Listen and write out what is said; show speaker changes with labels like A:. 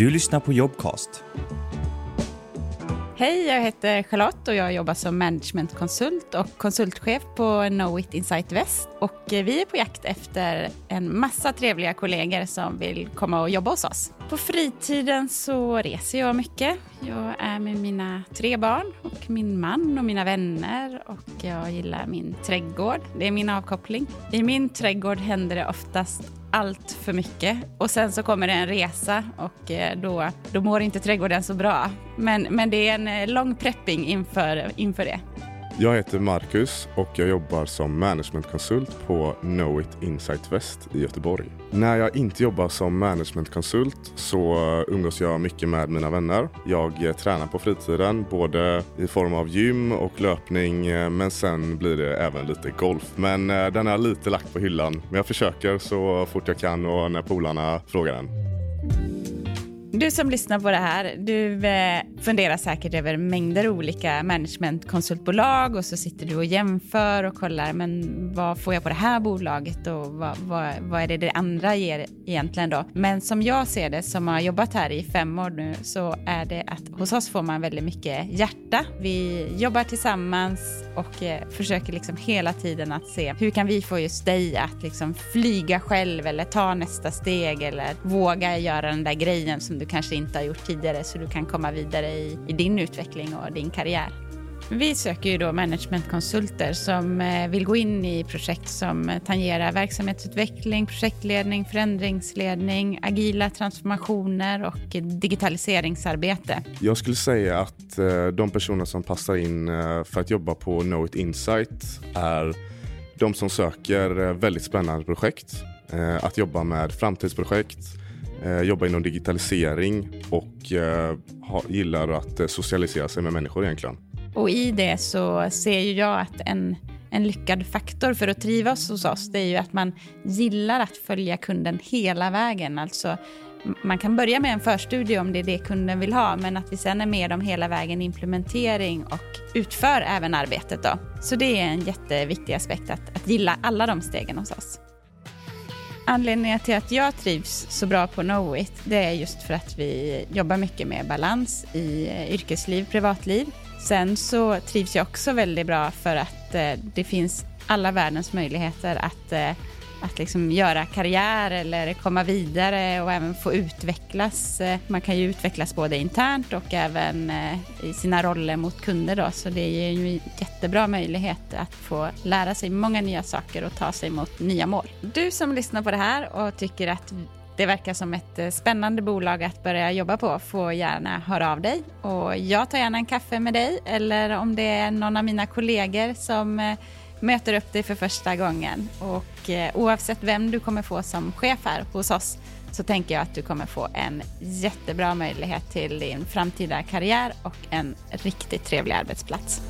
A: Du lyssnar på Jobcast.
B: Hej, jag heter Charlotte och jag jobbar som managementkonsult och konsultchef på Knowit Insight Väst. Och eh, vi är på jakt efter en massa trevliga kollegor som vill komma och jobba hos oss. På fritiden så reser jag mycket. Jag är med mina tre barn och min man och mina vänner och jag gillar min trädgård. Det är min avkoppling. I min trädgård händer det oftast allt för mycket. Och sen så kommer det en resa och eh, då, då mår inte trädgården så bra. Men, men det är en eh, lång prepping inför, inför det.
C: Jag heter Marcus och jag jobbar som managementkonsult på Knowit Insight Väst i Göteborg. När jag inte jobbar som managementkonsult så umgås jag mycket med mina vänner. Jag eh, tränar på fritiden både i form av gym och löpning eh, men sen blir det även lite golf. Men eh, den är lite lagt på hyllan. Men jag försöker så fort jag kan och när polarna frågar den.
B: Du som lyssnar på det här, du eh, funderar säkert över mängder olika managementkonsultbolag och så sitter du och jämför och kollar, men vad får jag på det här bolaget och vad, vad, vad är det det andra ger egentligen då? Men som jag ser det, som har jobbat här i fem år nu, så är det att hos oss får man väldigt mycket hjärta. Vi jobbar tillsammans och eh, försöker liksom hela tiden att se hur kan vi få just dig att liksom flyga själv eller ta nästa steg eller våga göra den där grejen som du kanske inte har gjort tidigare så du kan komma vidare i, i din utveckling och din karriär. Vi söker ju då managementkonsulter som eh, vill gå in i projekt som tangerar verksamhetsutveckling, projektledning, förändringsledning, agila transformationer och digitaliseringsarbete.
C: Jag skulle säga att eh, de personer som passar in eh, för att jobba på Knowit Insight är de som söker väldigt spännande projekt, att jobba med framtidsprojekt, eh, jobbar inom digitalisering och eh, ha, gillar att eh, socialisera sig med människor egentligen.
B: Och i det så ser ju jag att en, en lyckad faktor för att trivas hos oss, det är ju att man gillar att följa kunden hela vägen. Alltså man kan börja med en förstudie om det är det kunden vill ha, men att vi sen är med dem hela vägen i implementering och utför även arbetet då. Så det är en jätteviktig aspekt att, att gilla alla de stegen hos oss. Anledningen till att jag trivs så bra på Knowit, det är just för att vi jobbar mycket med balans i yrkesliv yrkesliv, privatliv. Sen så trivs jag också väldigt bra för att eh, det finns alla världens möjligheter att eh, att liksom göra karriär eller komma vidare och även få utvecklas. Eh, man kan ju utvecklas både internt och även eh, i sina roller mot kunder då, så det är ju en jättebra möjlighet att få lära sig många nya saker och ta sig mot nya mål. Du som lyssnar på det här och tycker att det verkar som ett eh, spännande bolag att börja jobba på får gärna höra av dig och jag tar gärna en kaffe med dig eller om det är någon av mina kollegor som möter upp dig för första gången. Och eh, oavsett vem du kommer få som chef här hos oss så tänker jag att du kommer få en jättebra möjlighet till din framtida karriär och en riktigt trevlig arbetsplats.